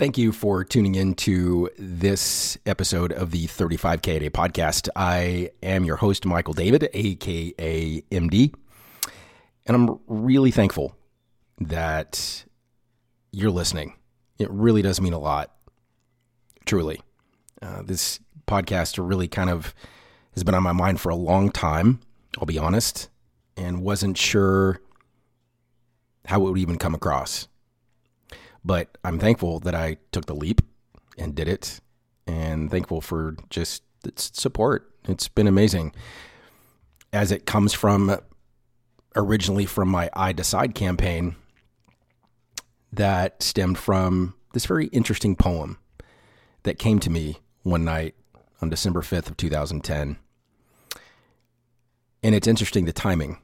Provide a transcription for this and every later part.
Thank you for tuning in to this episode of the 35K a Day podcast. I am your host, Michael David, aka MD, and I'm really thankful that you're listening. It really does mean a lot, truly. Uh, this podcast really kind of has been on my mind for a long time, I'll be honest, and wasn't sure how it would even come across. But I'm thankful that I took the leap and did it, and thankful for just its support. It's been amazing. As it comes from originally from my I Decide campaign that stemmed from this very interesting poem that came to me one night on December 5th of 2010. And it's interesting the timing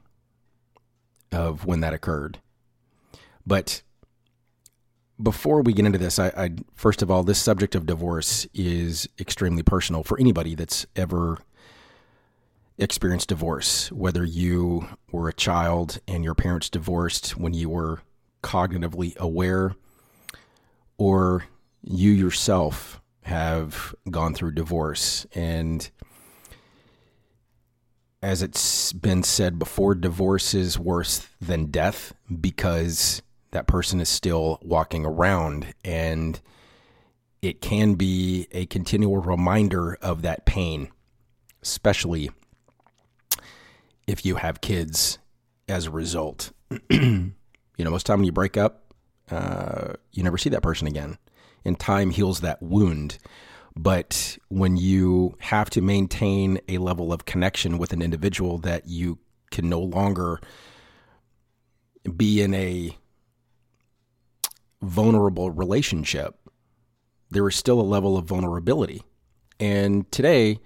of when that occurred. But before we get into this, I, I, first of all, this subject of divorce is extremely personal for anybody that's ever experienced divorce. Whether you were a child and your parents divorced when you were cognitively aware, or you yourself have gone through divorce. And as it's been said before, divorce is worse than death because that person is still walking around and it can be a continual reminder of that pain, especially if you have kids as a result. you know, most time when you break up, uh, you never see that person again, and time heals that wound. But when you have to maintain a level of connection with an individual that you can no longer be in a vulnerable relationship, there is still a level of vulnerability. And today,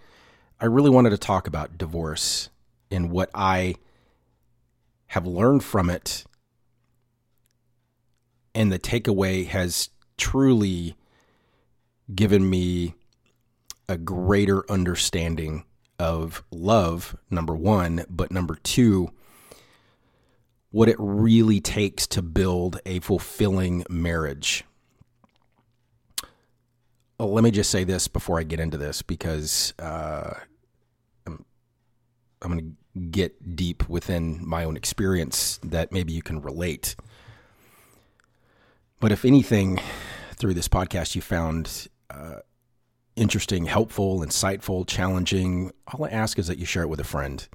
I really wanted to talk about divorce and what I have learned from it. And the takeaway has truly given me a greater understanding of love, number one, but number two, what it really takes to build a fulfilling marriage. Well, let me just say this before I get into this because uh, I'm, I'm going to get deep within my own experience that maybe you can relate. But if anything, through this podcast, you found uh, interesting, helpful, insightful, challenging, all I ask is that you share it with a friend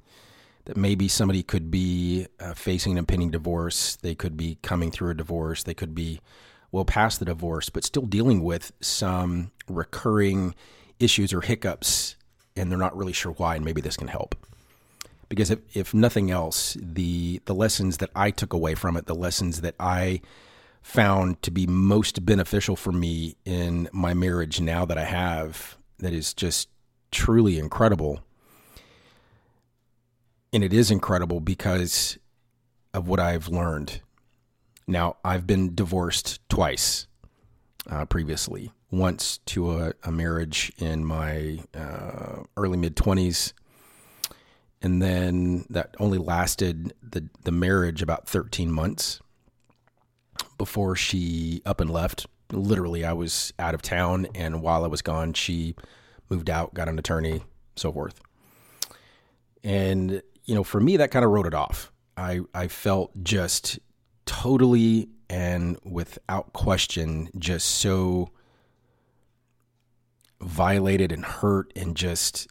that maybe somebody could be uh, facing an impending divorce. They could be coming through a divorce. They could be well past the divorce, but still dealing with some recurring issues or hiccups, and they're not really sure why. And maybe this can help. Because if, if nothing else, the the lessons that I took away from it, the lessons that I found to be most beneficial for me in my marriage now that I have, that is just truly incredible and it is incredible because of what I've learned. Now, I've been divorced twice uh, previously. Once to a, a marriage in my uh, early mid 20s, and then that only lasted the, the marriage about 13 months before she up and left. Literally, I was out of town, and while I was gone, she moved out, got an attorney, so forth. And you know, for me, that kind of wrote it off. I, I felt just totally and without question just so violated and hurt and just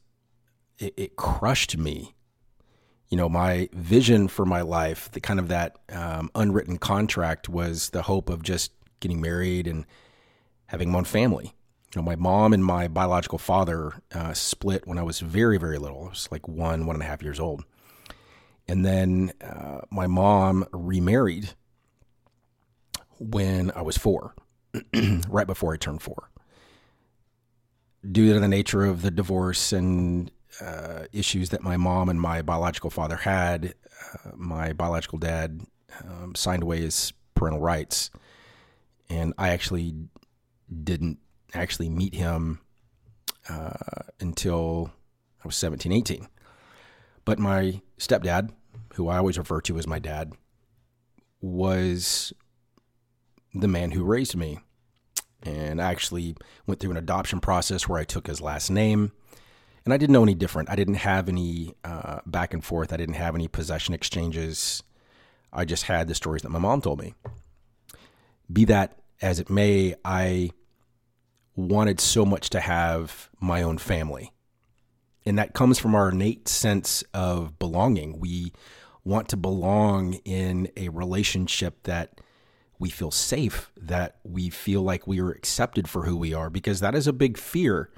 it, it, crushed me. You know my vision for my life the kind of that um, unwritten contract was the hope of just getting married and having my own family. You know my mom and my biological father uh, split when i was very very little. I was like one one and a half years old and then uh, my mom remarried when I was four, right before I turned four. Due to the nature of the divorce and uh, issues that my mom and my biological father had, uh, my biological dad um, signed away his parental rights. And I actually didn't actually meet him uh, until I was 17, 18. But my stepdad, who I always refer to as my dad, was the man who raised me. And I actually went through an adoption process where I took his last name. And I didn't know any different. I didn't have any uh, back and forth. I didn't have any possession exchanges. I just had the stories that my mom told me. Be that as it may, I wanted so much to have my own family. And that comes from our innate sense of belonging. We want to belong in a relationship that we feel safe, that we feel like we are accepted for who we are, because that is a big fear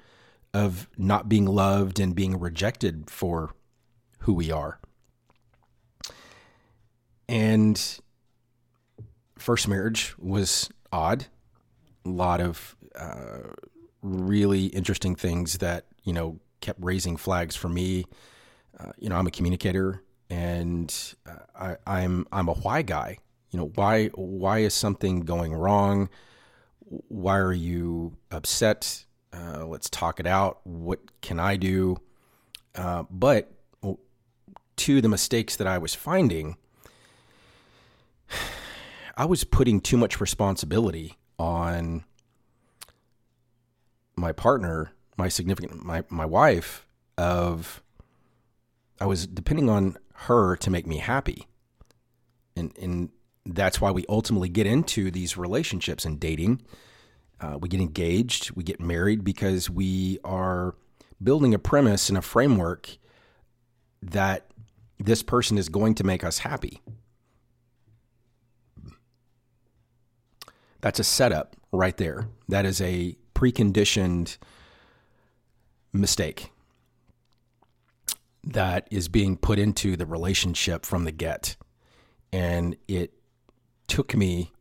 of not being loved and being rejected for who we are. And first marriage was odd. A lot of uh, really interesting things that, you know, kept raising flags for me. Uh, you know, I'm a communicator and uh, I, I'm I'm a why guy. You know, why why is something going wrong? Why are you upset? Uh, let's talk it out. What can I do? Uh, but to the mistakes that I was finding, I was putting too much responsibility on my partner, my significant, my, my wife, of I was depending on her to make me happy. And, and that's why we ultimately get into these relationships and dating. Uh, we get engaged, we get married because we are building a premise and a framework that this person is going to make us happy. That's a setup right there. That is a preconditioned mistake that is being put into the relationship from the get. And it took me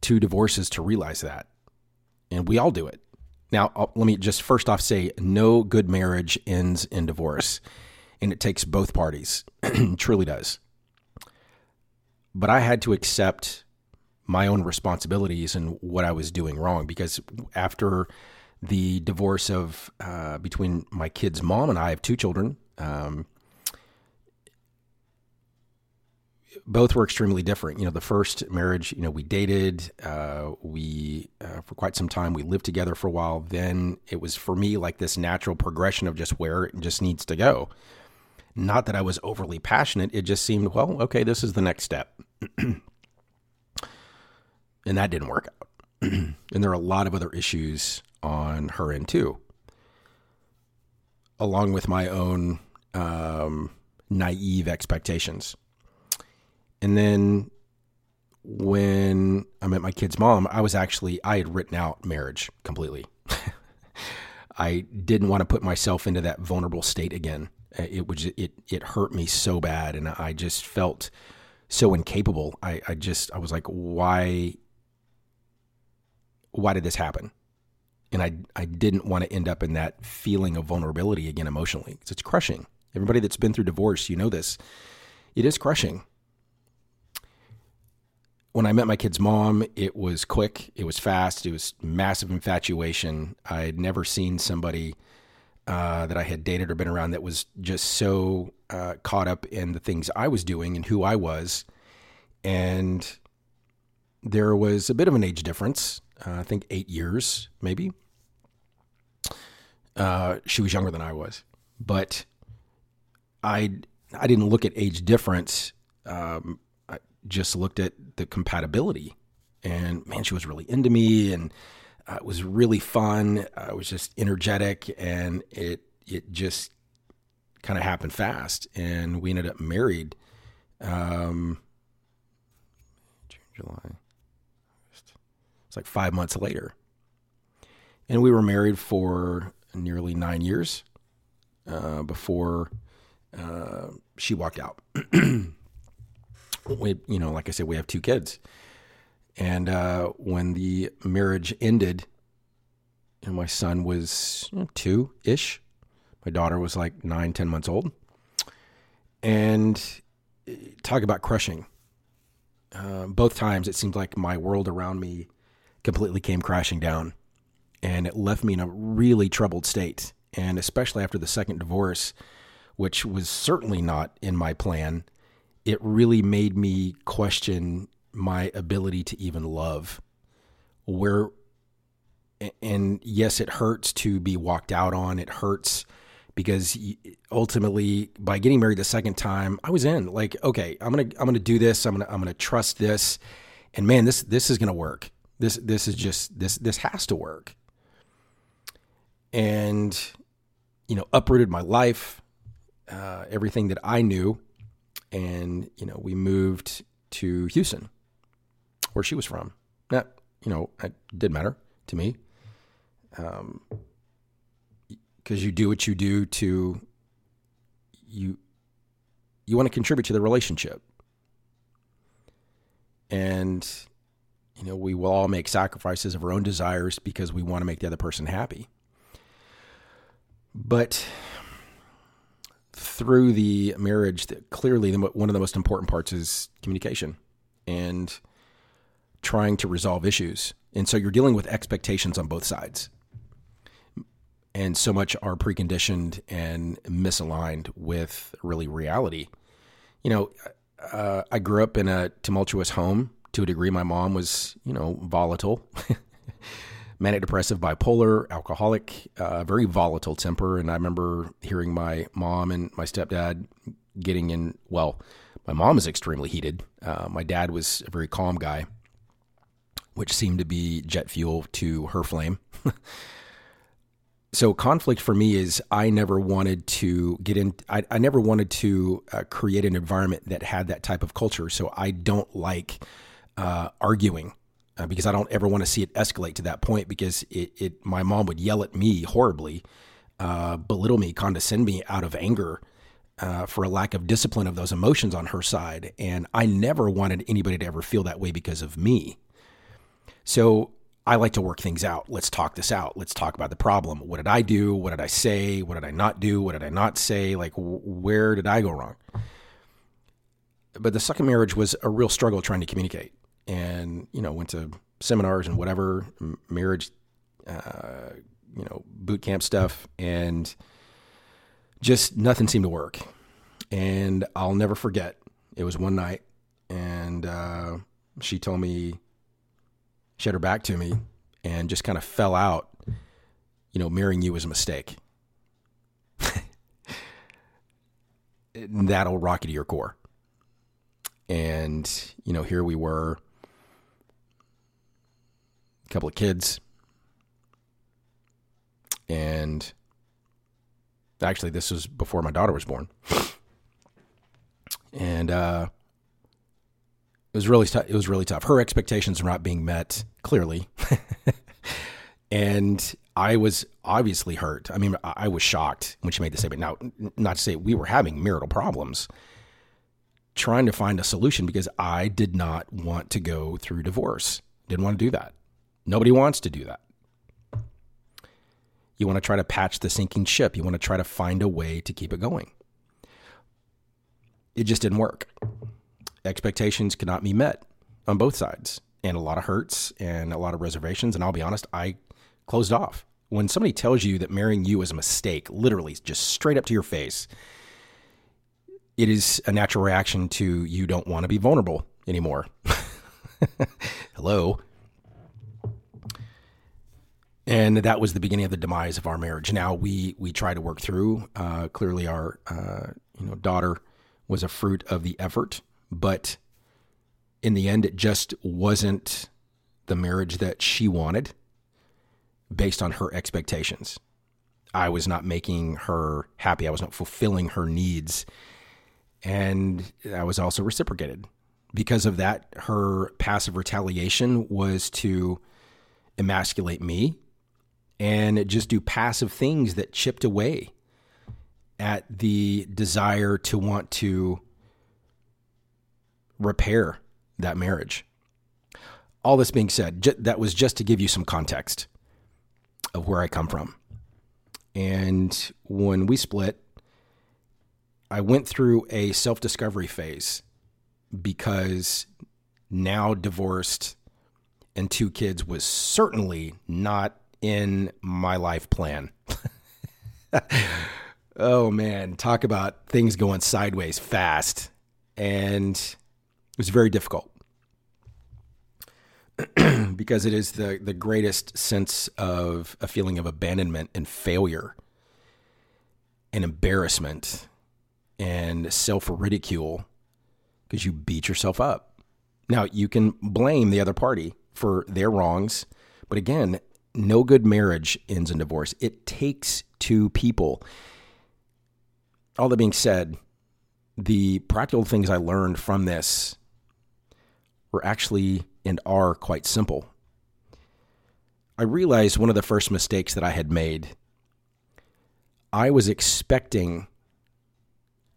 two divorces to realize that. And we all do it. Now, uh, let me just first off say no good marriage ends in divorce. And it takes both parties, truly does. But I had to accept my own responsibilities and what I was doing wrong because after the divorce of uh, between my kid's mom and I, I have two children. Um, both were extremely different. You know, the first marriage, you know, we dated, uh, we uh, for quite some time, we lived together for a while. Then it was for me like this natural progression of just where it just needs to go. Not that I was overly passionate; it just seemed, well, okay, this is the next step. and that didn't work out. and there are a lot of other issues on her end too, along with my own um, naive expectations. And then when I met my kid's mom, I was actually I had written out marriage completely. I didn't want to put myself into that vulnerable state again. It was it it hurt me so bad, and I just felt so incapable. I, I just I was like, why why did this happen? And I, I didn't want to end up in that feeling of vulnerability again emotionally because it's crushing. Everybody that's been through divorce, you know this. It is crushing. When I met my kid's mom, it was quick, it was fast, it was massive infatuation. I had never seen somebody uh, that I had dated or been around that was just so uh, caught up in the things I was doing and who I was. And there was a bit of an age difference uh, I think eight years, maybe. Uh, she was younger than I was, but I I didn't look at age difference. Um, I just looked at the compatibility, and man, she was really into me, and uh, it was really fun. I was just energetic, and it it just kind of happened fast, and we ended up married. Um, June, July it's like five months later. And we were married for nearly nine years uh, before uh, she walked out. we, you know, like I said, we have two kids. And uh, when the marriage ended, and my son was two ish, my daughter was like nine, ten months old. And talk about crushing. Uh, both times it seemed like my world around me completely came crashing down. And it left me in a really troubled state. And especially after the second divorce, which was certainly not in my plan, it really made me question my ability to even love. Where and yes, it hurts to be walked out on. It hurts because ultimately by getting married the second time, I was in like, okay, I'm to, I'm to do this. I'm to, I'm to trust this. And man, this, this is to work. This, this is just, this, this has to work. And, you know, uprooted my life, uh, everything that I knew. And, you know, we moved to Houston where she was from. That, you know, it didn't matter to me. Um, because you do what you do to you you want to contribute to the relationship and you know we will all make sacrifices of our own desires because we want to make the other person happy but through the marriage clearly one of the most important parts is communication and trying to resolve issues and so you're dealing with expectations on both sides and so much are preconditioned and misaligned with really reality. You know, uh, I grew up in a tumultuous home to a degree. My mom was, you know, volatile, manic depressive, bipolar, alcoholic, uh, very volatile temper. And I remember hearing my mom and my stepdad getting in. Well, my mom is extremely heated. Uh, my dad was a very calm guy, which seemed to be jet fuel to her flame. so conflict for me is I never wanted to get in. I, I never wanted to uh, create an environment that had that type of culture. So I don't like uh, arguing uh, because I don't ever want to see it escalate to that point because it, it my mom would yell at me horribly, uh, belittle me, condescend me out of anger. Uh, for a lack of discipline of those emotions on her side. And I never wanted anybody to ever feel that way because of me. So I like to work things out. Let's talk this out. Let's talk about the problem. What did I do? What did I say? What did I not do? What did I not say? Like, where did I go wrong? But the second marriage was a real struggle trying to communicate. And, you know, went to seminars and whatever, marriage, uh, you know, boot camp stuff. And just nothing seemed to work. And I'll never forget. It was one night. And uh, she told me, she had her back to me and just kind of fell out. You know, marrying you was a mistake. That'll rock you to your core. And, you know, here we were, a couple of kids. And actually, this was before my daughter was born. And, uh, it was really tough. It was really tough. Her expectations were not being met clearly, and I was obviously hurt. I mean, I was shocked when she made the statement. Now, not to say we were having marital problems, trying to find a solution because I did not want to go through divorce. Didn't want to do that. Nobody wants to do that. You want to try to patch the sinking ship. You want to try to find a way to keep it going. It just didn't work expectations could not be met on both sides, and a lot of hurts and a lot of reservations. And I'll be honest, I closed off. When somebody tells you that marrying you is a mistake, literally just straight up to your face, it is a natural reaction to you don't want to be vulnerable anymore. Hello. And that was the beginning of the demise of our marriage. Now we we try to work through. Uh, clearly, our uh, you know daughter was a fruit of the effort but in the end, it just wasn't the marriage that she wanted based on her expectations. I was not making her happy. I was not fulfilling her needs. And I was also reciprocated. Because of that, her passive retaliation was to emasculate me and just do passive things that chipped away at the desire to want to repair that marriage. All this being said, that was just to give you some context of where I come from. And when we split, I went through a self discovery phase because now divorced and two kids was certainly not in my life plan. oh man, talk about things going sideways fast. And it was very difficult. because it is the, the greatest sense of a feeling of abandonment and failure and embarrassment and self ridicule because you beat yourself up. Now, you can blame the other party for their wrongs, but again, no good marriage ends in divorce. It takes two people. All that being said, the practical things I learned from this were actually and are quite simple. I realized one of the first mistakes that I had made. I was expecting,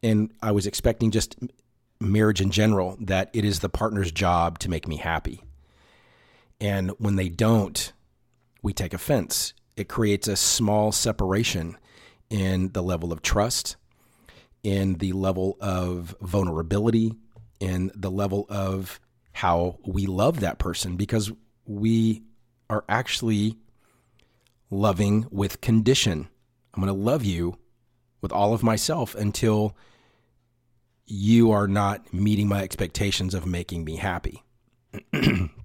and I was expecting just marriage in general, that it is the partner's job to make me happy. And when they don't, we take offense. It creates a small separation in the level of trust, in the level of vulnerability, in the level of how we love that person because we are actually loving with condition. I'm going to love you with all of myself until you are not meeting my expectations of making me happy.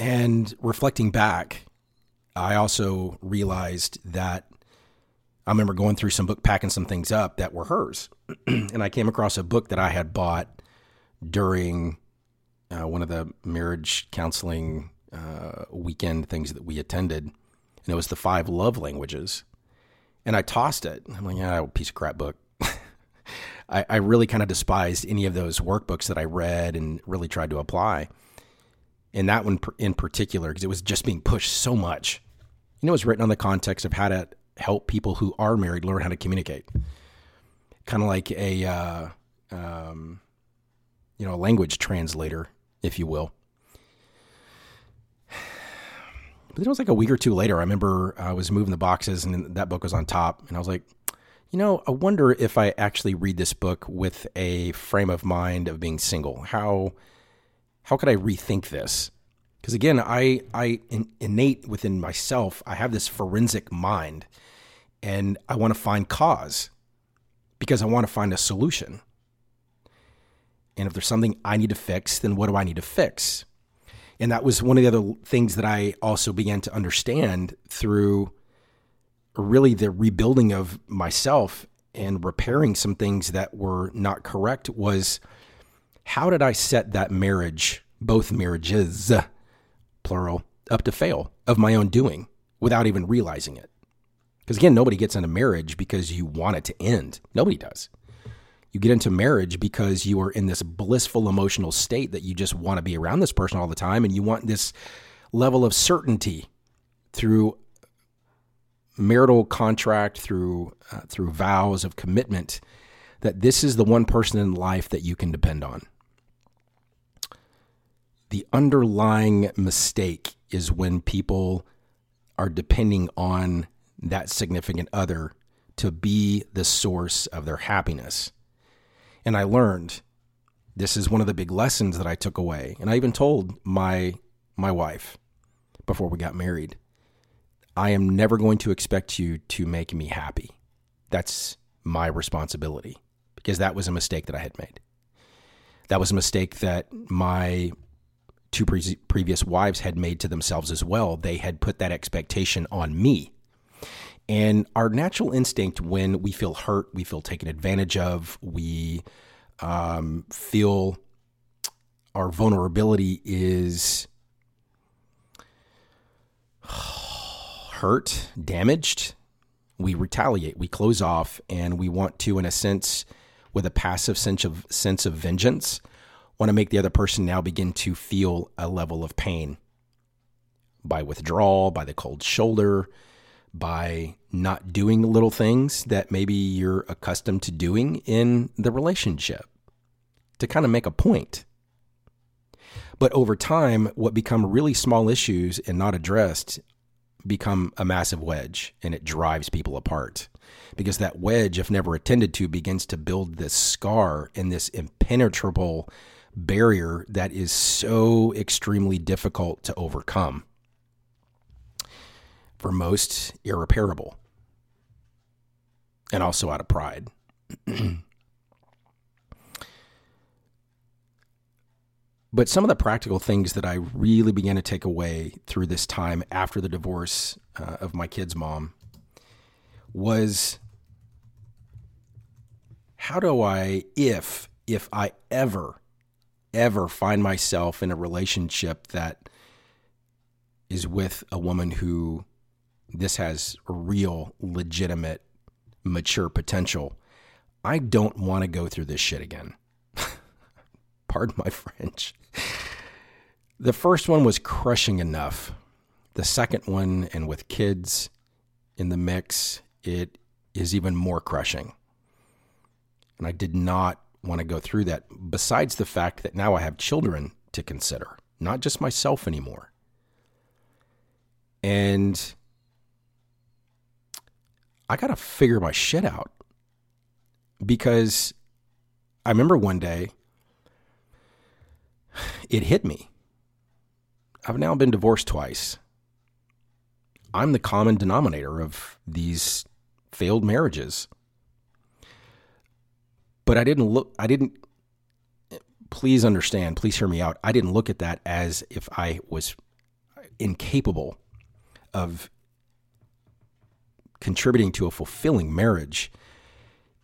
and reflecting back, I also realized that I remember going through some book, packing some things up that were hers. and I came across a book that I had bought during uh, one of the marriage counseling uh, weekend things that we attended, and it was the five love languages. And I tossed it. I'm like, yeah, piece of crap book. I, I really kind of despised any of those workbooks that I read and really tried to apply. And that one in particular, because it was just being pushed so much. You know, it was written on the context of how to help people who are married learn how to communicate. Kind of like a, uh, um, you know, a language translator, if you will. But then it was like a week or two later. I remember I was moving the boxes and that book was on top. And I was like, you know, I wonder if I actually read this book with a frame of mind of being single. How how could I rethink this? Because again, I I in, innate within myself, I have this forensic mind, and I want to find cause because I want to find a solution. And if there's something I need to fix, then what do I need to fix? And that was one of the other things that I also began to understand through really the rebuilding of myself and repairing some things that were not correct was how did I set that marriage, both marriages, plural, up to fail of my own doing without even realizing it? Because again, nobody gets into marriage because you want it to end. Nobody does. You get into marriage because you are in this blissful emotional state that you just want to be around this person all the time and you want this level of certainty through marital contract through uh, through vows of commitment that this is the one person in life that you can depend on. The underlying mistake is when people are depending on that significant other to be the source of their happiness. And I learned this is one of the big lessons that I took away. And I even told my my wife before we got married, I am never going to expect you to make me happy. That's my responsibility because that was a mistake that I had made. That was a mistake that my two pre- previous wives had made to themselves as well. They had put that expectation on me. And our natural instinct when we feel hurt, we feel taken advantage of, we um, feel our vulnerability is hurt, damaged, we retaliate, we close off, and we want to, in a sense, with a passive sense of sense of vengeance, want to make the other person now begin to feel a level of pain by withdrawal, by the cold shoulder, by not doing little things that maybe you're accustomed to doing in the relationship to kind of make a point. But over time, what become really small issues and not addressed become a massive wedge and it drives people apart. Because that wedge, if never attended to, begins to build this scar and this impenetrable barrier that is so extremely difficult to overcome for most irreparable, and also out of pride. But some of the practical things that I really began to take away through this time after the divorce uh, of my kid's mom was how do I, if, if I ever, ever find myself in a relationship that is with a woman who this has real, legitimate, mature potential, I don't want to go through this shit again. Pardon my French. The first one was crushing enough. The second one, and with kids in the mix, it is even more crushing. And I did not want to go through that, besides the fact that now I have children to consider, not just myself anymore. And I got to figure my shit out because I remember one day it hit me. I've now been divorced twice. I'm the common denominator of these failed marriages. But I didn't look, I didn't, please understand, please hear me out. I didn't look at that as if I was incapable of contributing to a fulfilling marriage.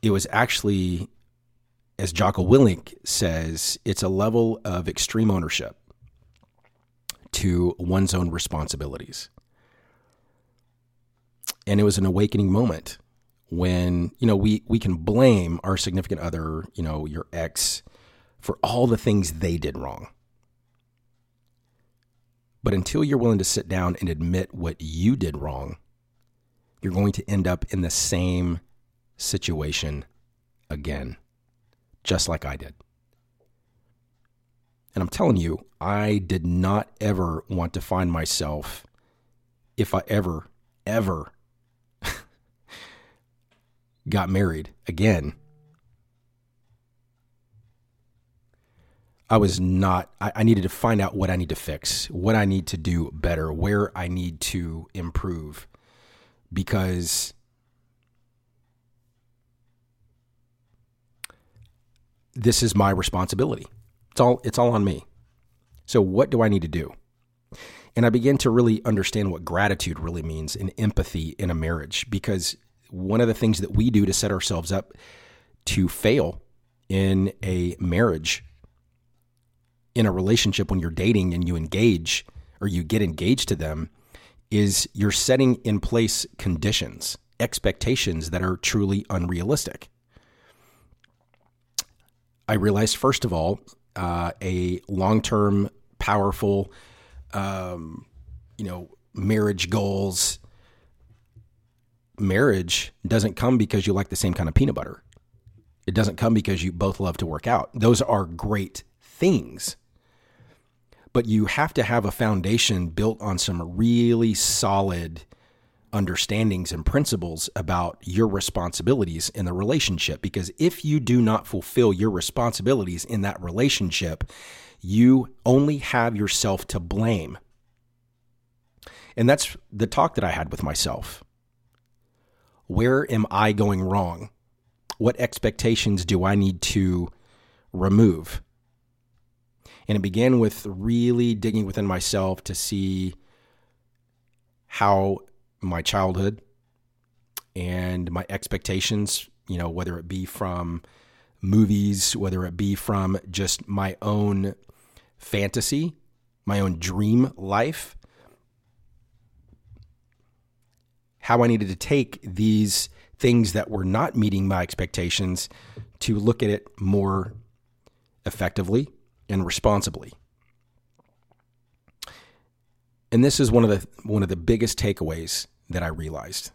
It was actually, as Jocko Willink says, it's a level of extreme ownership to one's own responsibilities. And it was an awakening moment when, you know, we, we can blame our significant other, you know, your ex, for all the things they did wrong. But until you're willing to sit down and admit what you did wrong, you're going to end up in the same situation again, just like I did. And I'm telling you, I did not ever want to find myself, if I ever, ever got married again. I was not, I, I, needed to find out what I need to fix, what I need to do better, where I need to improve because this is my responsibility. It's all it's all on me. So what do I need to do? And I began to really understand what gratitude really means and empathy in a marriage because one of the things that we do to set ourselves up to fail in a marriage in a relationship when you're dating and you engage or you get engaged to them is you're setting in place conditions, expectations that are truly unrealistic. I realized, first of all, uh, a long term, powerful, um, you know, marriage goals. Marriage doesn't come because you like the same kind of peanut butter. It doesn't come because you both love to work out. Those are great things but you have to have a foundation built on some really solid understandings and principles about your responsibilities in the relationship. Because if you do not fulfill your responsibilities in that relationship, you only have yourself to blame. And that's the talk that I had with myself. Where am I going wrong? What expectations do I need to remove? And it began with really digging within myself to see how my childhood and my expectations, you know, whether it be from movies, whether it be from just my own fantasy, my own dream life, how I needed to take these things that were not meeting my expectations to look at it more effectively and responsibly. And this is one of the one of the biggest takeaways that I realized.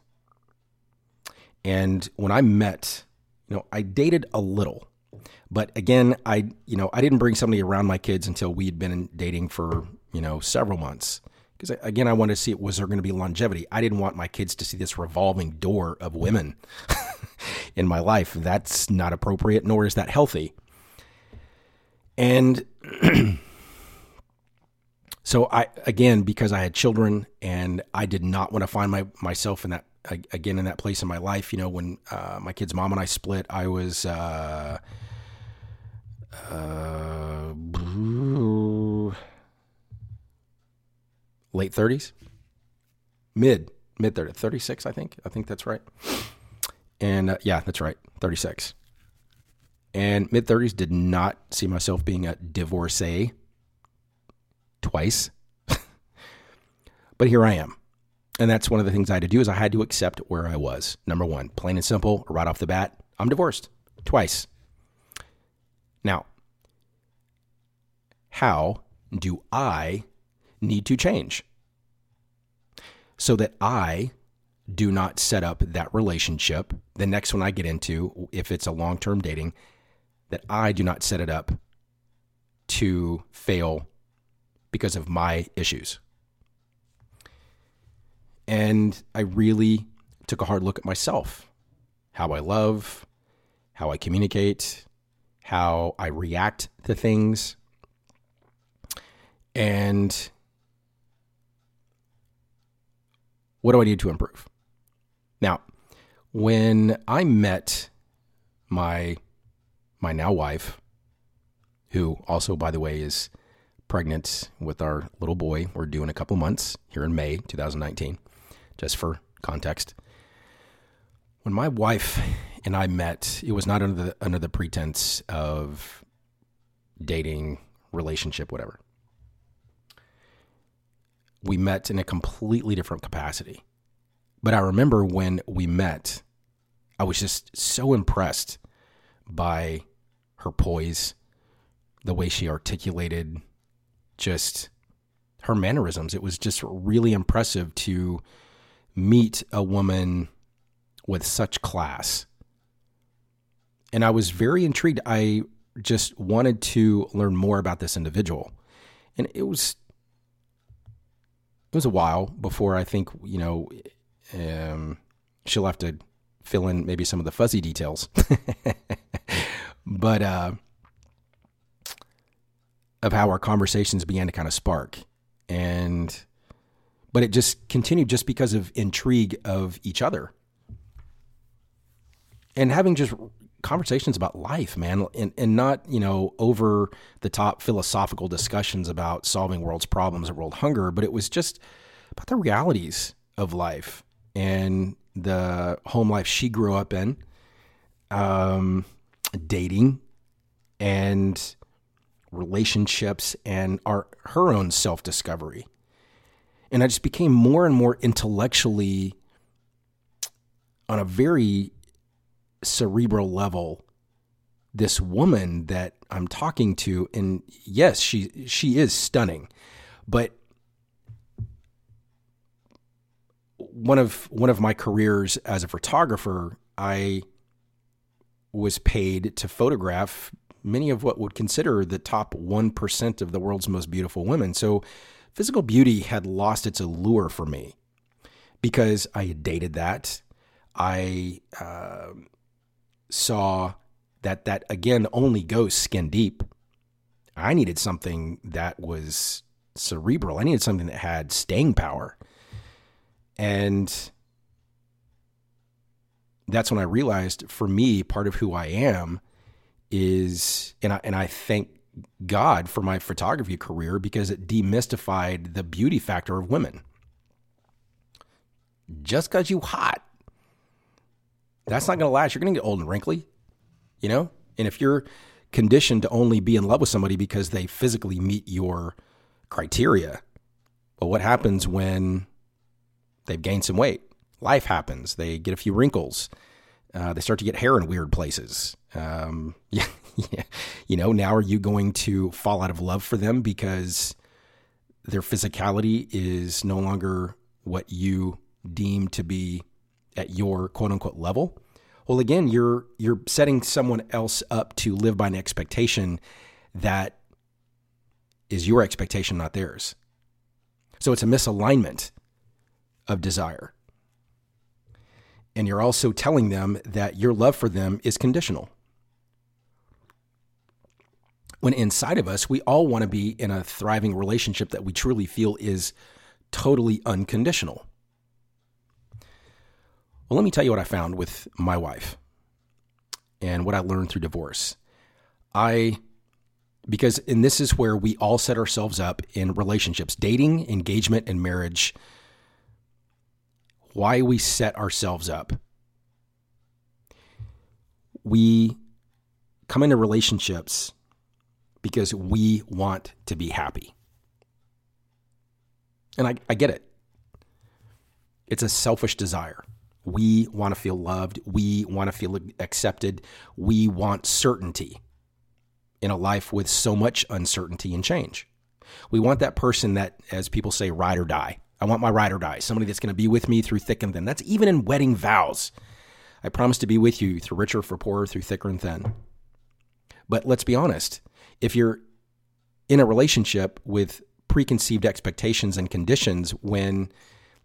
And when I met, you know, I dated a little. But again, I you know, I didn't bring somebody around my kids until we had been dating for, you know, several months. Because again, I wanted to see was there going to be longevity. I didn't want my kids to see this revolving door of women in my life. That's not appropriate, nor is that healthy. And so I again because I had children and I did not want to find my myself in that again in that place in my life. You know, when uh, my kid's mom and I split, I was uh, uh, late 30s, mid mid 30s, 36, I think. I think that's right. And uh, yeah, that's right, 36. And mid 30s did not see myself being a divorcee twice. but here I am. And that's one of the things I had to do is I had to accept where I was. Number 1, plain and simple, right off the bat, I'm divorced twice. Now, how do I need to change so that I do not set up that relationship, the next one I get into, if it's a long term dating, that I do not set it up to fail because of my issues. And I really took a hard look at myself, how I love, how I communicate, how I react to things. And what do I need to improve? Now, when I met my my now wife, who also, by the way, is pregnant with our little boy, we're due in a couple months here in May 2019, just for context. When my wife and I met, it was not under the under the pretense of dating, relationship, whatever. We met in a completely different capacity. But I remember when we met, I was just so impressed by her poise, the way she articulated just her mannerisms. It was just really impressive to meet a woman with such class. And I was very intrigued. I just wanted to learn more about this individual. And it was it was a while before I think, you know, um, she'll have to fill in maybe some of the fuzzy details. but uh, of how our conversations began to kind of spark. And but it just continued just because of intrigue of each other. And having just conversations about life, man, and, and not, you know, over the top philosophical discussions about solving world's problems or world hunger, but it was just about the realities of life and the home life she grew up in, um, dating, and relationships, and our her own self discovery. And I just became more and more intellectually on a very cerebral level this woman that I'm talking to and yes she she is stunning but one of one of my careers as a photographer, I was paid to photograph many of what would consider the top 1% of the world's most beautiful women. So physical beauty had lost its allure for me because I had dated that. I uh, saw that that again only goes skin deep. I needed something that was cerebral. I needed something that had staying power. And that's when I realized for me, part of who I am is, and I, and I thank God for my photography career because it demystified the beauty factor of women. Just because you hot, that's not going to last. You're going to get old and wrinkly, you know? And if you're conditioned to only be in love with somebody because they physically meet your criteria, well, what happens when they've gained some weight. Life happens. They get a few wrinkles. Uh, they start to get hair in weird places. Um, yeah, yeah, you know, now are you going to fall out of love for them because their physicality is no longer what you deem to be at your quote unquote level? Well, again, you're you're setting someone else up to live by an expectation that is your expectation, not theirs. So it's a misalignment of desire. And you're also telling them that your love for them is conditional. When inside of us, we all want to be in a thriving relationship that we truly feel is totally unconditional. Well, let me tell you what I found with my wife and what I learned through divorce. I Because, and this is where we all set ourselves up in relationships, dating, engagement, and marriage. Why we set ourselves up. We come into relationships because we want to be happy. And I, I get it. It's a selfish desire. We want to feel loved. We want to feel accepted. We want certainty in a life with so much uncertainty and change. We want that person that, as people say, ride or die. I want my ride or die, somebody that's going to be with me through thick and thin. That's even in wedding vows. I promise to be with you through richer for poorer, through thicker and thin. But let's be honest if you're in a relationship with preconceived expectations and conditions when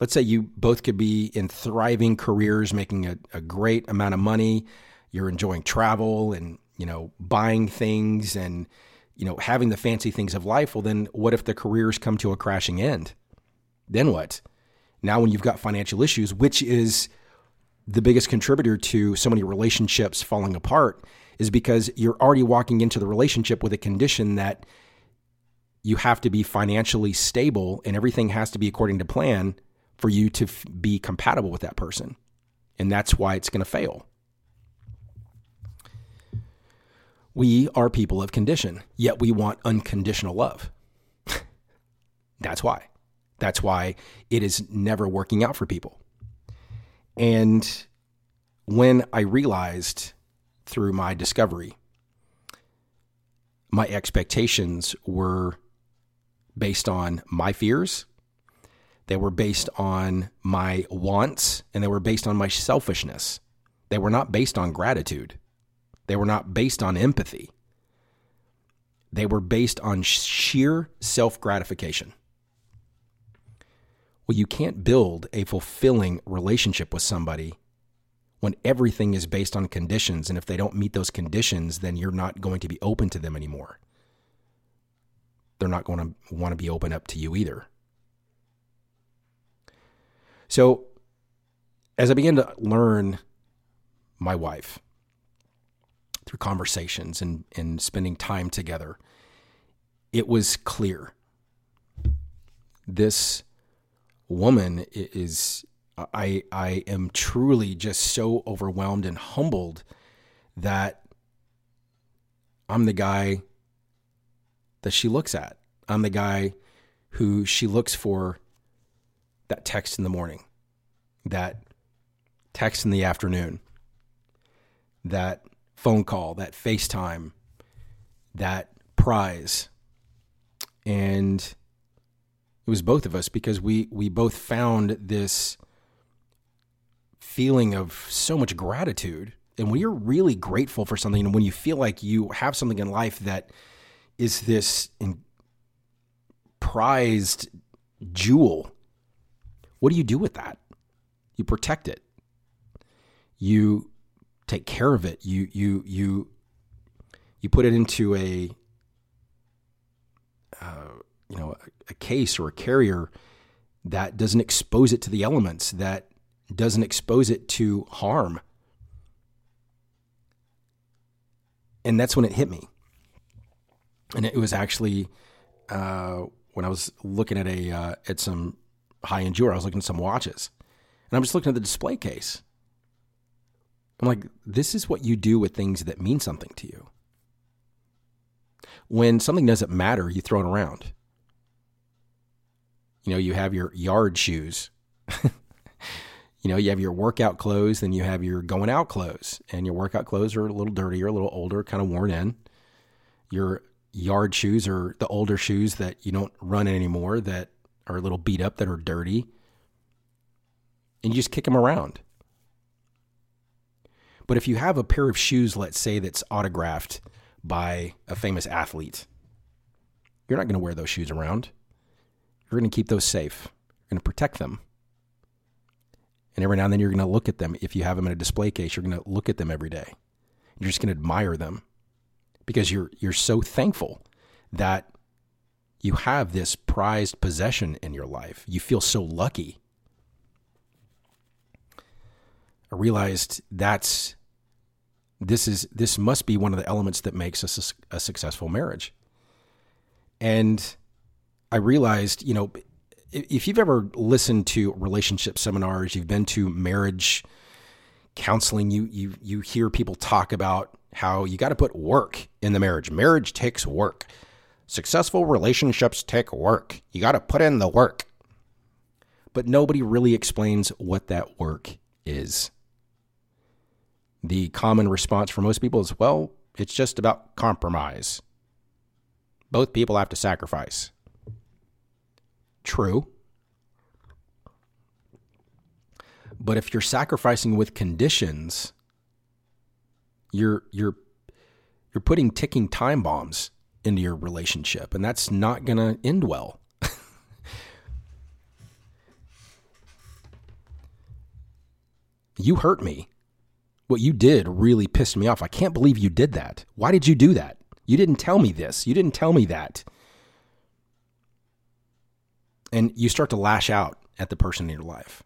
let's say you both could be in thriving careers making a, a great amount of money. You're enjoying travel and you know buying things and you know having the fancy things of life. Well then what if the careers come to a crashing end? Then what? Now when you've got financial issues which is the biggest contributor to so many relationships falling apart is because you're already walking into the relationship with a condition that you have to be financially stable and everything has to be according to plan for you to f- be compatible with that person. And that's why it's going to fail. We are people of condition, yet we want unconditional love. that's why. That's why it is never working out for people. And when I realized through my discovery. My expectations were based on my fears, they were based on my wants, and they were based on my selfishness. They were not based on gratitude, they were not based on empathy. They were based on sheer self gratification. Well, you can't build a fulfilling relationship with somebody when everything is based on conditions. And if they don't meet those conditions, then you're not going to be open to them anymore. They're not going to want to be open up to you either. So, as I began to learn my wife through conversations and, and spending time together, it was clear this woman is I I am truly just so overwhelmed and humbled that I'm the guy that she looks at. I'm the guy who she looks for that text in the morning, that text in the afternoon, that phone call, that FaceTime, that prize. And it was both of us because we we both found this feeling of so much gratitude. And when you're really grateful for something, and when you feel like you have something in life that is this prized jewel, what do you do with that? You protect it. You take care of it. You you you you put it into a uh, you know a, a case or a carrier that doesn't expose it to the elements that doesn't expose it to harm. And that's when it hit me. And it was actually uh, when I was looking at a uh, at some high end. I was looking at some watches, and I'm just looking at the display case. I'm like, this is what you do with things that mean something to you. When something doesn't matter, you throw it around. You know, you have your yard shoes. you know, you have your workout clothes, then you have your going out clothes, and your workout clothes are a little dirtier, a little older, kind of worn in. Your yard shoes are the older shoes that you don't run anymore, that are a little beat up, that are dirty, and you just kick them around. But if you have a pair of shoes, let's say that's autographed by a famous athlete, you're not going to wear those shoes around. You're going to keep those safe. You're going to protect them. And every now and then you're going to look at them. If you have them in a display case, you're going to look at them every day. You're just going to admire them because you're you're so thankful that you have this prized possession in your life. You feel so lucky. I realized that's this is this must be one of the elements that makes a, a successful marriage And I realized, you know, if you've ever listened to relationship seminars, you've been to marriage counseling, you you you hear people talk about how you got to put work in the marriage. Marriage takes work. Successful relationships take work. You got to put in the work. But nobody really explains what that work is. The common response for most people is, well, it's just about compromise. Both people have to sacrifice. True. But if you're sacrificing with conditions, you're you're you're putting ticking time bombs into your relationship and that's not going to end well. you hurt me. What you did really pissed me off. I can't believe you did that. Why did you do that? You didn't tell me this. You didn't tell me that. And you start to lash out at the person in your life.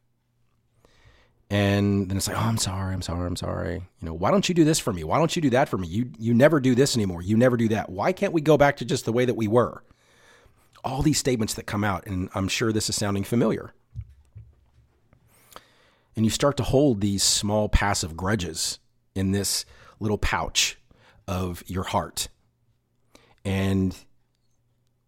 And then it's like, oh, I'm sorry, I'm sorry, I'm sorry. You know, why don't you do this for me? Why don't you do that for me? You you never do this anymore. You never do that. Why can't we go back to just the way that we were? All these statements that come out, and I'm sure this is sounding familiar. And you start to hold these small passive grudges in this little pouch of your heart. And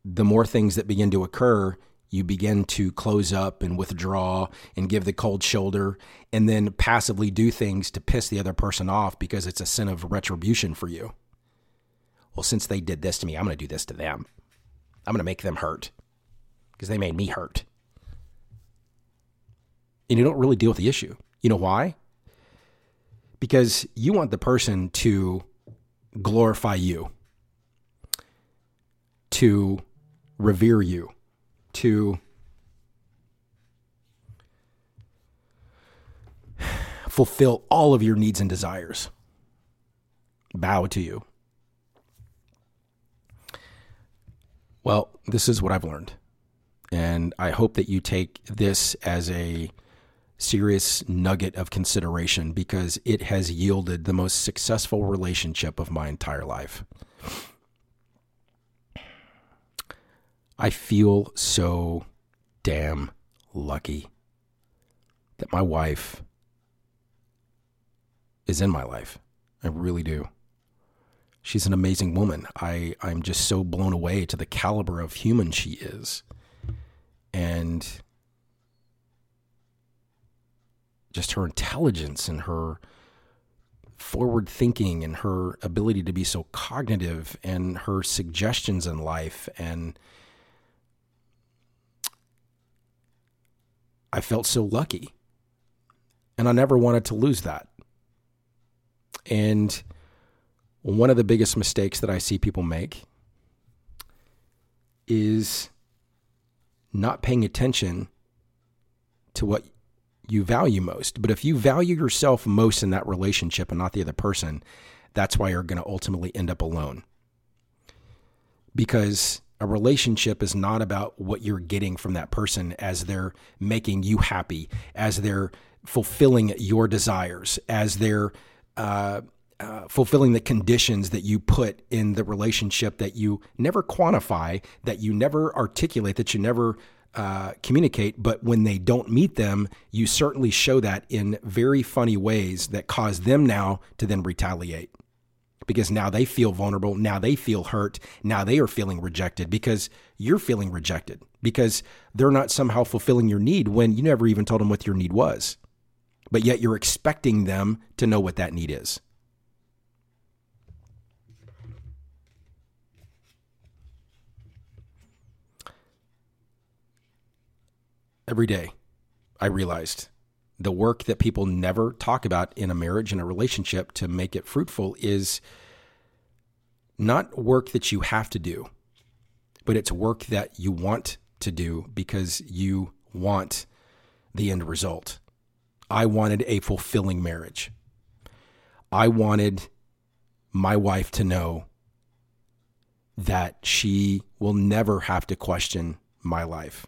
the more things that begin to occur, you begin to close up and withdraw and give the cold shoulder and then passively do things to piss the other person off because it's a sin of retribution for you. Well, since they did this to me, I'm going to do this to them. I'm going to make them hurt because they made me hurt. And you don't really deal with the issue. You know why? Because you want the person to glorify you, to revere you to fulfill all of your needs and desires. Bow to you. Well, this is what I've learned. And I hope that you take this as a serious nugget of consideration because it has yielded the most successful relationship of my entire life. I feel so damn lucky that my wife is in my life. I really do. She's an amazing woman. I, I'm just so blown away to the caliber of human she is. And just her intelligence and her forward thinking and her ability to be so cognitive and her suggestions in life and I felt so lucky. And I never wanted to lose that. And one of the biggest mistakes that I see people make is not paying attention to what you value most. But if you value yourself most in that relationship and not the other person, that's why you're going to ultimately end up alone. Because a relationship is not about what you're getting from that person as they're making you happy, as they're fulfilling your desires, as they're uh, uh, fulfilling the conditions that you put in the relationship that you never quantify, that you never articulate, that you never uh, communicate. But when they don't meet them, you certainly show that in very funny ways that cause them now to then retaliate because now they feel vulnerable. Now they feel hurt. Now they are feeling rejected because you're feeling rejected because they're not somehow fulfilling your need when you never even told them what your need was. But yet you're expecting them to know what that need is. Every day, I realized the work that people never talk about in a marriage and a relationship to make it fruitful is not work that you have to do, but it's work that you want to do because you want the end result. I wanted a fulfilling marriage. I wanted my wife to know that she will never have to question my life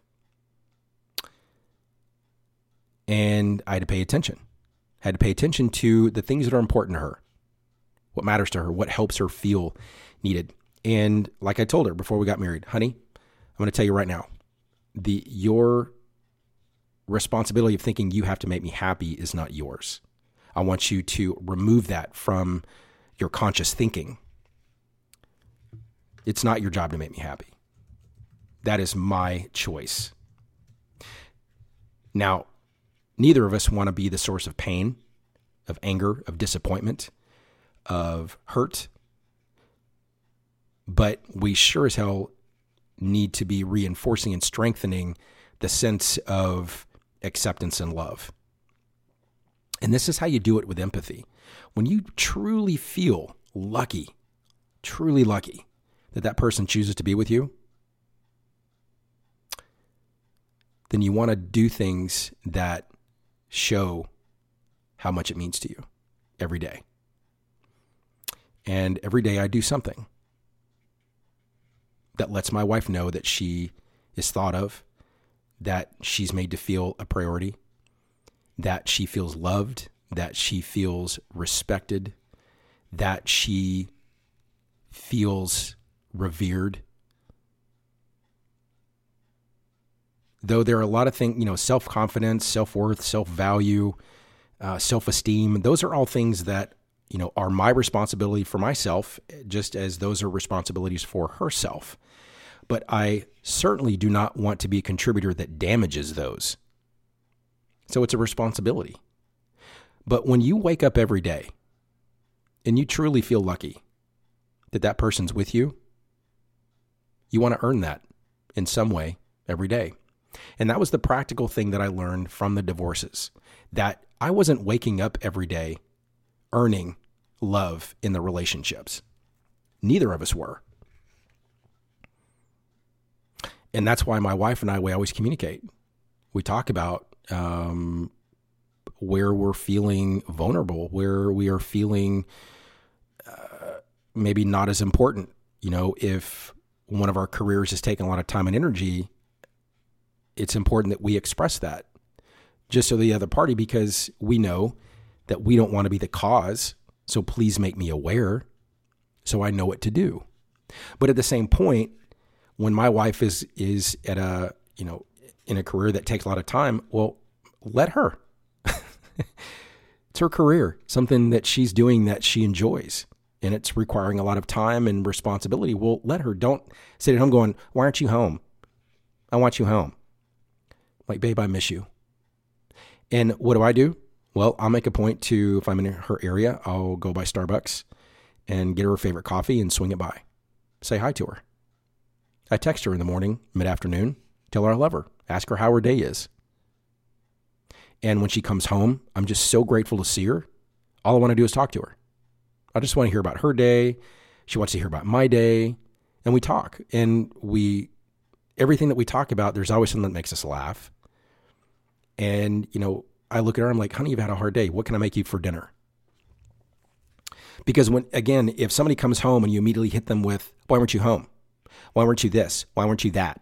and I had to pay attention. Had to pay attention to the things that are important to her, what matters to her, what helps her feel needed. And like I told her before we got married, honey, I'm going to tell you right now, the your responsibility of thinking you have to make me happy is not yours. I want you to remove that from your conscious thinking. It's not your job to make me happy. That is my choice. Now, neither of us want to be the source of pain, of anger, of disappointment, of hurt. But we sure as hell need to be reinforcing and strengthening the sense of acceptance and love. And this is how you do it with empathy. When you truly feel lucky, truly lucky that that person chooses to be with you, then you want to do things that show how much it means to you every day. And every day I do something that lets my wife know that she is thought of, that she's made to feel a priority, that she feels loved, that she feels respected, that she feels revered. Though there are a lot of things, you know, self confidence, self worth, self value, uh, self esteem, those are all things that, you know, are my responsibility for myself, just as those are responsibilities for herself. But I certainly do not want to be a contributor that damages those. So it's a responsibility. But when you wake up every day and you truly feel lucky that that person's with you, you want to earn that in some way every day. And that was the practical thing that I learned from the divorces that I wasn't waking up every day earning love in the relationships. Neither of us were. And that's why my wife and I, we always communicate. We talk about um, where we're feeling vulnerable, where we are feeling uh, maybe not as important. You know, if one of our careers is taking a lot of time and energy, it's important that we express that just so the other party, because we know that we don't want to be the cause. So please make me aware so I know what to do. But at the same point, when my wife is is at a you know in a career that takes a lot of time, well, let her. it's her career, something that she's doing that she enjoys, and it's requiring a lot of time and responsibility. Well, let her. Don't sit at home going, "Why aren't you home? I want you home." Like, babe, I miss you. And what do I do? Well, I'll make a point to, if I'm in her area, I'll go by Starbucks and get her a favorite coffee and swing it by. Say hi to her. I text her in the morning, mid afternoon, tell her I love her, ask her how her day is. And when she comes home, I'm just so grateful to see her. All I want to do is talk to her. I just want to hear about her day. She wants to hear about my day. And we talk. And we, everything that we talk about, there's always something that makes us laugh. And, you know, I look at her, I'm like, honey, you've had a hard day. What can I make you for dinner? Because when, again, if somebody comes home and you immediately hit them with, why weren't you home? Why weren't you this? Why weren't you that?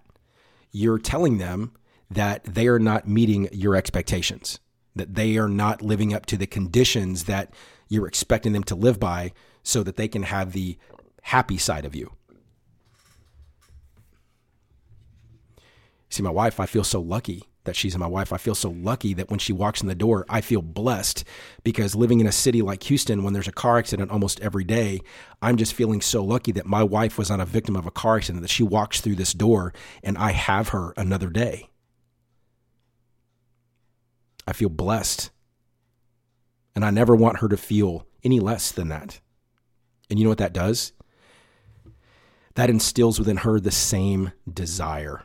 You're telling them that they are not meeting your expectations, that they are not living up to the conditions that you're expecting them to live by so that they can have the happy side of you. See, my wife, I feel so lucky that she's my wife. I feel so lucky that when she walks in the door, I feel blessed because living in a city like Houston, when there's a car accident almost every day, I'm just feeling so lucky that my wife was not a victim of a car accident, that she walks through this door and I have her another day. I feel blessed. And I never want her to feel any less than that. And you know what that does? That instills within her the same desire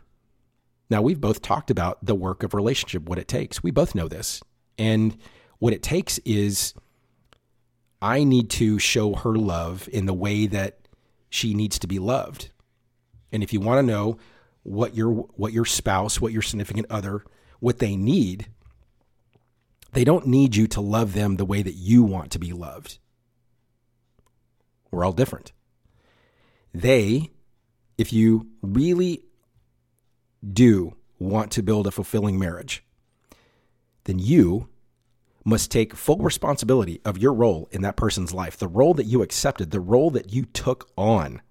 now, we've both talked about the work of relationship, what it takes. We both know this. And what it takes is I need to show her love in the way that she needs to be loved. And if you want to know what your what your spouse, what your significant other, what they need, they don't need you to love them the way that you want to be loved. We're all different. They, if you really do want to build a fulfilling marriage, then you must take full responsibility of your role in that person's life, the role that you accepted, the role that you took on.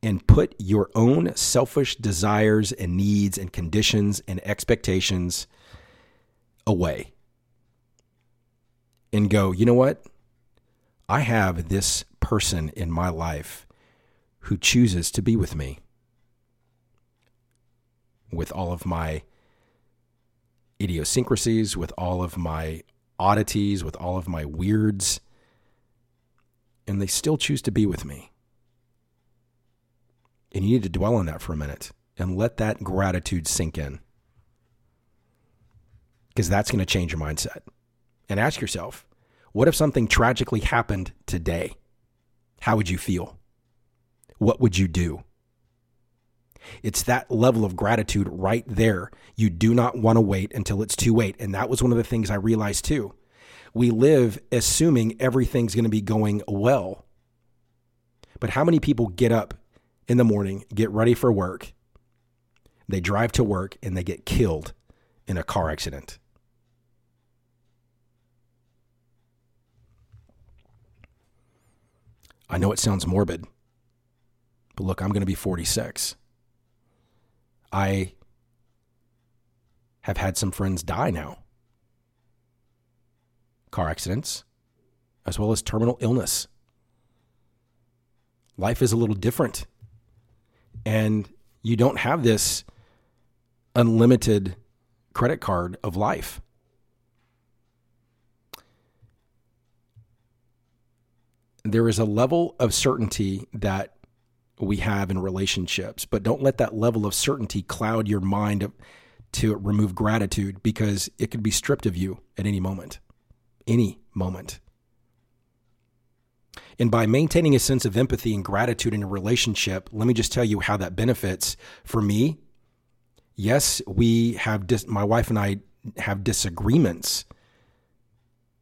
and put your own selfish desires and needs and conditions and expectations away and go, you know what? I have this person in my life who chooses to be with me with all of my idiosyncrasies, with all of my oddities, with all of my weirds, and they still choose to be with me. And you need to dwell on that for a minute and let that gratitude sink in. Because that's going to change your mindset. And ask yourself what if something tragically happened today? How would you feel? What would you do? It's that level of gratitude right there. You do not want to wait until it's too late. And that was one of the things I realized too. We live assuming everything's going to be going well. But how many people get up in the morning, get ready for work, they drive to work, and they get killed in a car accident? I know it sounds morbid, but look, I'm going to be 46. I have had some friends die now car accidents, as well as terminal illness. Life is a little different. And you don't have this unlimited credit card of life. There is a level of certainty that we have in relationships, but don't let that level of certainty cloud your mind to remove gratitude because it could be stripped of you at any moment. Any moment. And by maintaining a sense of empathy and gratitude in a relationship, let me just tell you how that benefits. For me, yes, we have, dis- my wife and I have disagreements,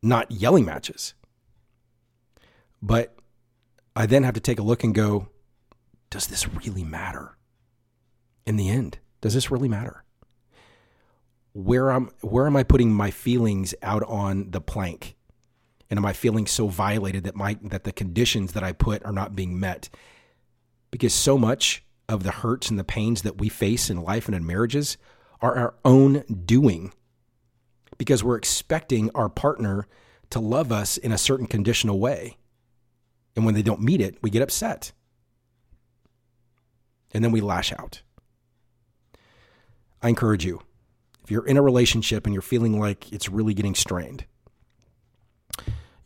not yelling matches. But I then have to take a look and go, does this really matter? In the end, does this really matter? Where am where am I putting my feelings out on the plank? And am I feeling so violated that my that the conditions that I put are not being met? Because so much of the hurts and the pains that we face in life and in marriages are our own doing. Because we're expecting our partner to love us in a certain conditional way. And when they don't meet it, we get upset and then we lash out. I encourage you, if you're in a relationship and you're feeling like it's really getting strained,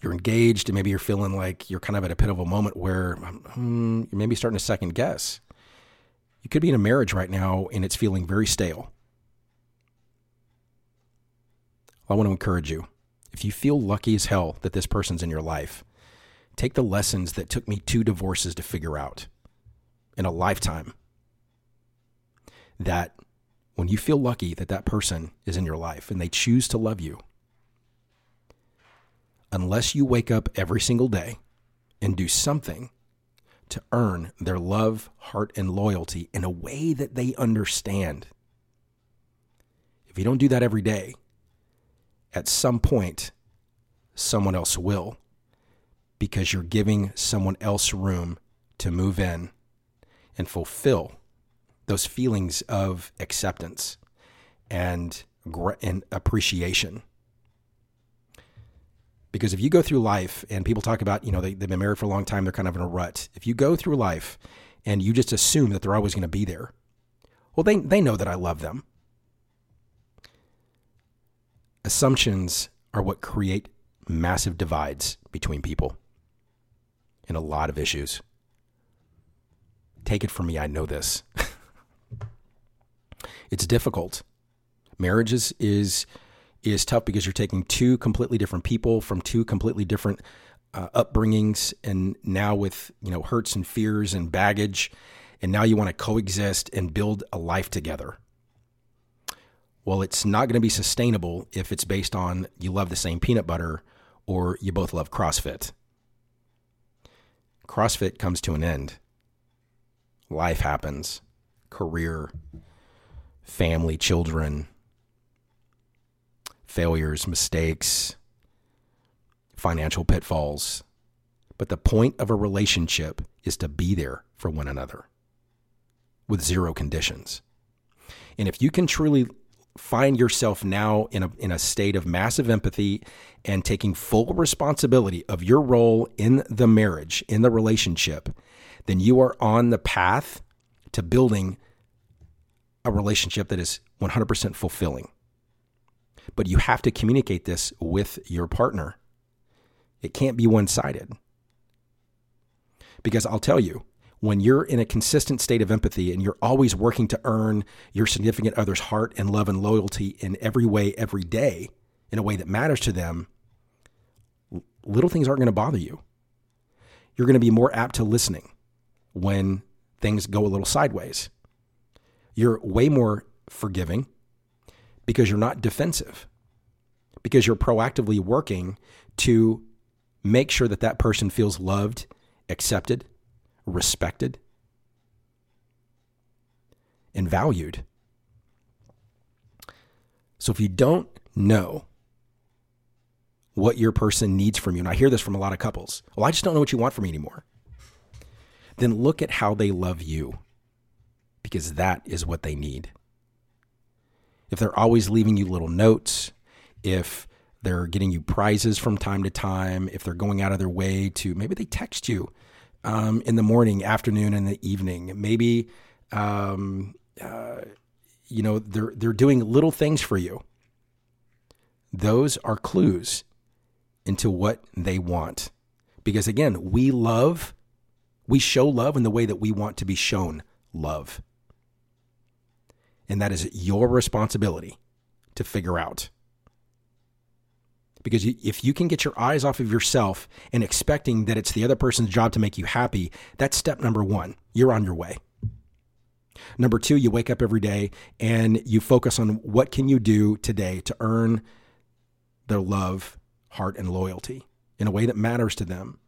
you're engaged and maybe you're feeling like you're kind of at a pivotal moment where hmm, you're maybe starting to second guess. You could be in a marriage right now and it's feeling very stale. I want to encourage you. If you feel lucky as hell that this person's in your life, take the lessons that took me two divorces to figure out in a lifetime that when you feel lucky that that person is in your life and they choose to love you, unless you wake up every single day and do something to earn their love, heart, and loyalty in a way that they understand, if you don't do that every day, at some point, someone else will because you're giving someone else room to move in and fulfill those feelings of acceptance and, and appreciation. Because if you go through life and people talk about, you know, they, they've been married for a long time, they're kind of in a rut. If you go through life and you just assume that they're always going to be there, well, they, they know that I love them. Assumptions are what create massive divides between people in a lot of issues. Take it from me, I know this. It's difficult. Marriage is, is is tough because you're taking two completely different people from two completely different uh, upbringings, and now with you know hurts and fears and baggage, and now you want to coexist and build a life together. Well, it's not going to be sustainable if it's based on you love the same peanut butter or you both love CrossFit. CrossFit comes to an end. Life happens, career, family, children, failures, mistakes, financial pitfalls. But the point of a relationship is to be there for one another. with zero conditions. And if you can truly find yourself now in a, in a state of massive empathy and taking full responsibility of your role in the marriage, in the relationship, then you are on the path to building a relationship that is 100% fulfilling. But you have to communicate this with your partner. It can't be one sided. Because I'll tell you, when you're in a consistent state of empathy and you're always working to earn your significant other's heart and love and loyalty in every way, every day, in a way that matters to them, little things aren't going to bother you. You're going to be more apt to listening when things go a little sideways. You're way more forgiving because you're not defensive, because you're proactively working to make sure that that person feels loved, accepted, respected, and valued. So if you don't know what your person needs from you, and I hear this from a lot of couples, well, I just don't know what you want from me anymore, then look at how they love you because that is what they need. If they're always leaving you little notes, if they're getting you prizes from time to time, if they're going out of their way to maybe they text you um, in the morning, afternoon, and the evening. Maybe um, uh, you know they're they're doing little things for you. Those are clues into what they want, because again, we love, we show love in the way that we want to be shown love, and that is your responsibility to figure out. Because if you can get your eyes off of yourself and expecting that it's the other person's job to make you happy, that's step number one. You're on your way. Number two, you wake up every day and you focus on what can you do today to earn their love, heart, and loyalty in a way that matters to them.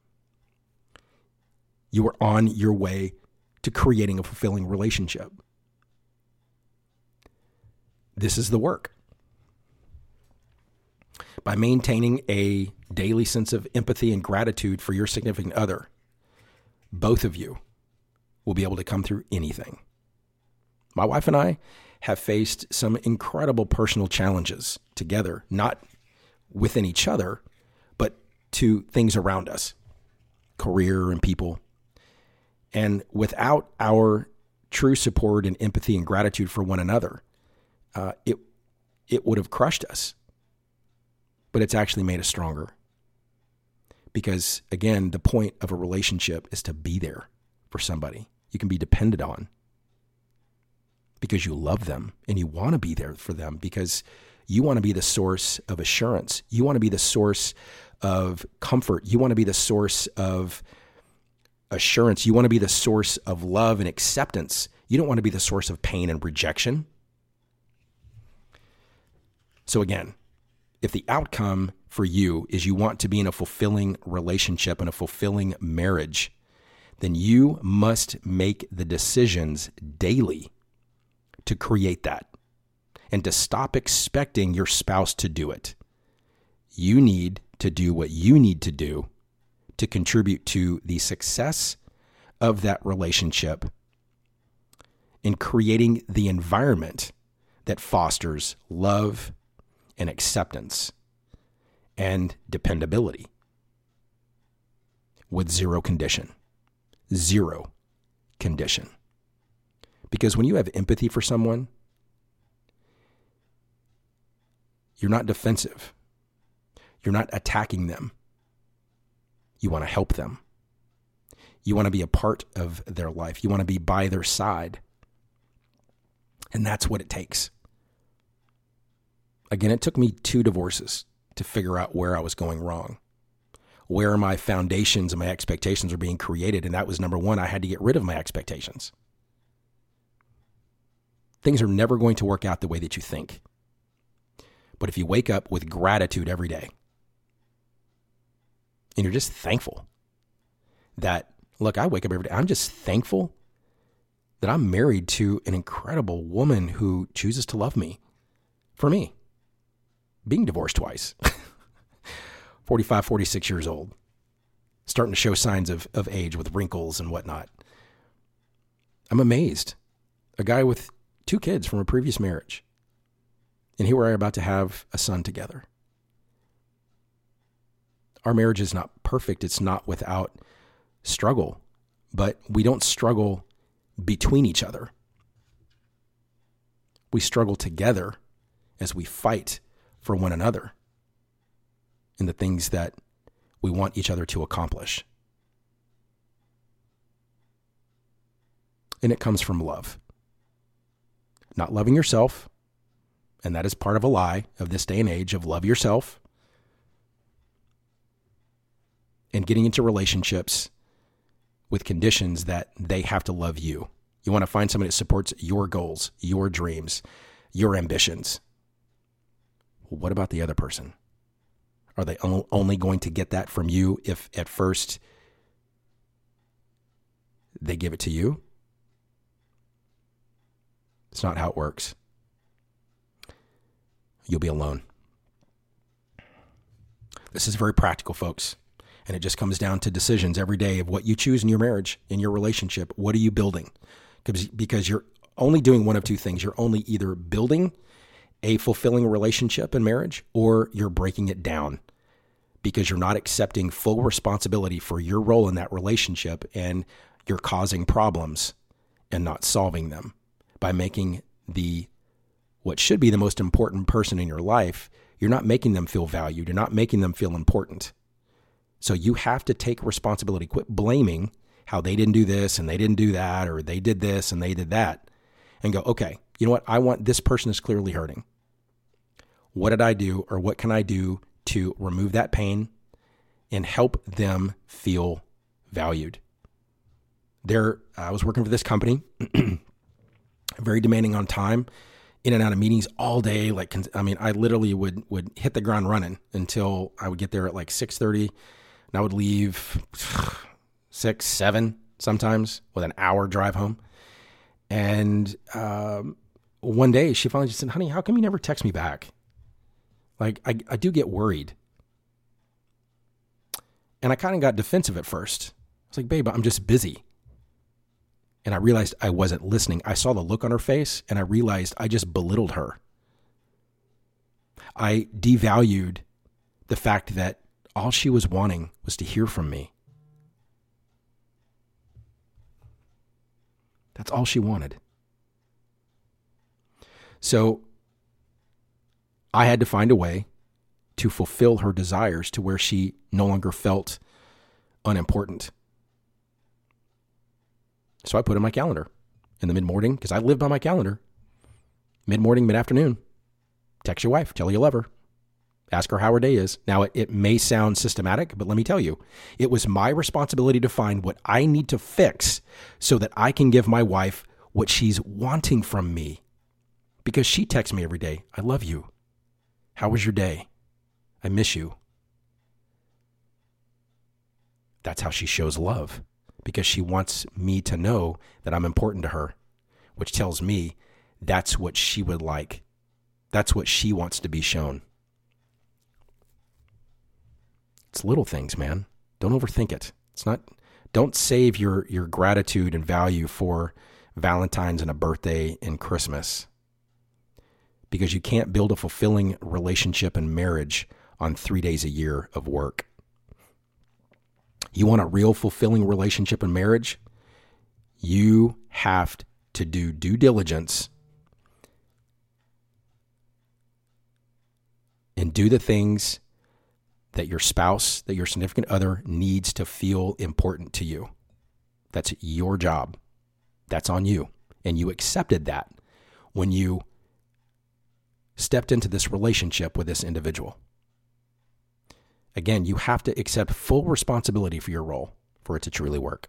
You are on your way to creating a fulfilling relationship. This is the work by maintaining a daily sense of empathy and gratitude for your significant other, both of you will be able to come through anything. My wife and I have faced some incredible personal challenges together, not within each other, but to things around us, career and people. And without our true support and empathy and gratitude for one another, uh, it it would have crushed us but it's actually made us stronger. Because again, the point of a relationship is to be there for somebody you can be depended on because you love them and you want to be there for them because you want to be the source of assurance. You want to be the source of comfort. You want to be the source of assurance. You want to be the source of love and acceptance. You don't want to be the source of pain and rejection. So, again, if the outcome for you is you want to be in a fulfilling relationship and a fulfilling marriage, then you must make the decisions daily to create that and to stop expecting your spouse to do it. You need to do what you need to do to contribute to the success of that relationship in creating the environment that fosters love and acceptance and dependability with zero condition. Zero condition. Because when you have empathy for someone, you're not defensive. You're not attacking them. You want to help them. You want to be a part of their life. You want to be by their side. And that's what it takes. Again, it took me two divorces to figure out where I was going wrong, where my foundations and my expectations were being created. And that was number one, I had to get rid of my expectations. Things are never going to work out the way that you think. But if you wake up with gratitude every day and you're just thankful that, look, I wake up every day, I'm just thankful that I'm married to an incredible woman who chooses to love me for me being divorced twice, 45, 46 years old, starting to show signs of, of age with wrinkles and whatnot. I'm amazed a guy with two kids from a previous marriage. And here we are about to have a son together. Our marriage is not perfect, it's not without struggle, but we don't struggle between each other. We struggle together as we fight for one another in the things that we want each other to accomplish. And it comes from love. Not loving yourself, and that is part of a lie of this day and age of love yourself and getting into relationships with conditions that they have to love you. You want to find somebody that supports your goals, your dreams, your ambitions. Well, what about the other person? Are they only going to get that from you if at first they give it to you? It's not how it works. You'll be alone. This is very practical, folks. And it just comes down to decisions every day of what you choose in your marriage, in your relationship. What are you building? Because you're only doing one of two things. You're only either building a fulfilling relationship in marriage or you're breaking it down because you're not accepting full responsibility for your role in that relationship and you're causing problems and not solving them by making the what should be the most important person in your life, you're not making them feel valued. You're not making them feel important. So you have to take responsibility. Quit blaming how they didn't do this and they didn't do that, or they did this and they did that, and go, okay, you know what? I want this person is clearly hurting. What did I do, or what can I do to remove that pain and help them feel valued? There, I was working for this company, very demanding on time, in and out of meetings all day. Like, I mean, I literally would would hit the ground running until I would get there at like six thirty and I would leave six, seven sometimes with an hour drive home. And um, one day she finally just said, honey, how come you never text me back? Like, I, I do get worried. And I kind of got defensive at first. I was like, babe, I'm just busy. And I realized I wasn't listening. I saw the look on her face and I realized I just belittled her. I devalued the fact that all she was wanting was to hear from me. That's all she wanted. So I had to find a way to fulfill her desires to where she no longer felt unimportant. So I put in my calendar in the mid morning because I live by my calendar. Mid morning, mid afternoon. Text your wife, tell her you love her. Ask her how her day is. Now, it, it may sound systematic, but let me tell you, it was my responsibility to find what I need to fix so that I can give my wife what she's wanting from me. Because she texts me every day, I love you. How was your day? I miss you. That's how she shows love because she wants me to know that I'm important to her, which tells me that's what she would like. That's what she wants to be shown. It's little things, man. Don't overthink it. It's not don't save your your gratitude and value for Valentine's and a birthday and Christmas. Because you can't build a fulfilling relationship and marriage on 3 days a year of work. You want a real fulfilling relationship and marriage? You have to do due diligence and do the things that your spouse, that your significant other needs to feel important to you. That's your job. That's on you. And you accepted that when you stepped into this relationship with this individual. Again, you have to accept full responsibility for your role for it to truly work.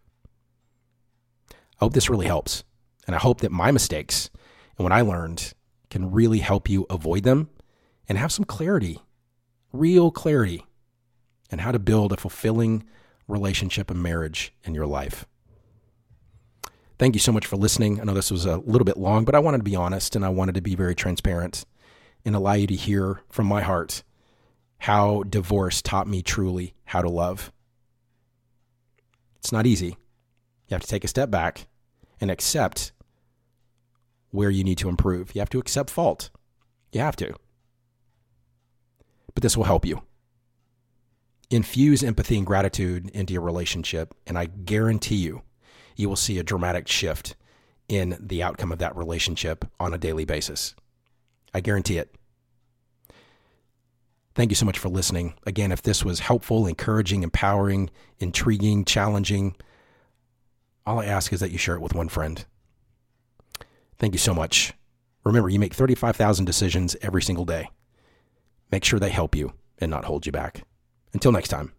I hope this really helps. And I hope that my mistakes and what I learned can really help you avoid them and have some clarity, real clarity and how to build a fulfilling relationship and marriage in your life. Thank you so much for listening. I know this was a little bit long, but I wanted to be honest and I wanted to be very transparent and allow you to hear from my heart how divorce taught me truly how to love. It's not easy. You have to take a step back and accept where you need to improve. You have to accept fault. You have to. But this will help you. Infuse empathy and gratitude into your relationship, and I guarantee you, you will see a dramatic shift in the outcome of that relationship on a daily basis. I guarantee it. Thank you so much for listening. Again, if this was helpful, encouraging, empowering, intriguing, challenging, all I ask is that you share it with one friend. Thank you so much. Remember, you make 35,000 decisions every single day. Make sure they help you and not hold you back. Until next time.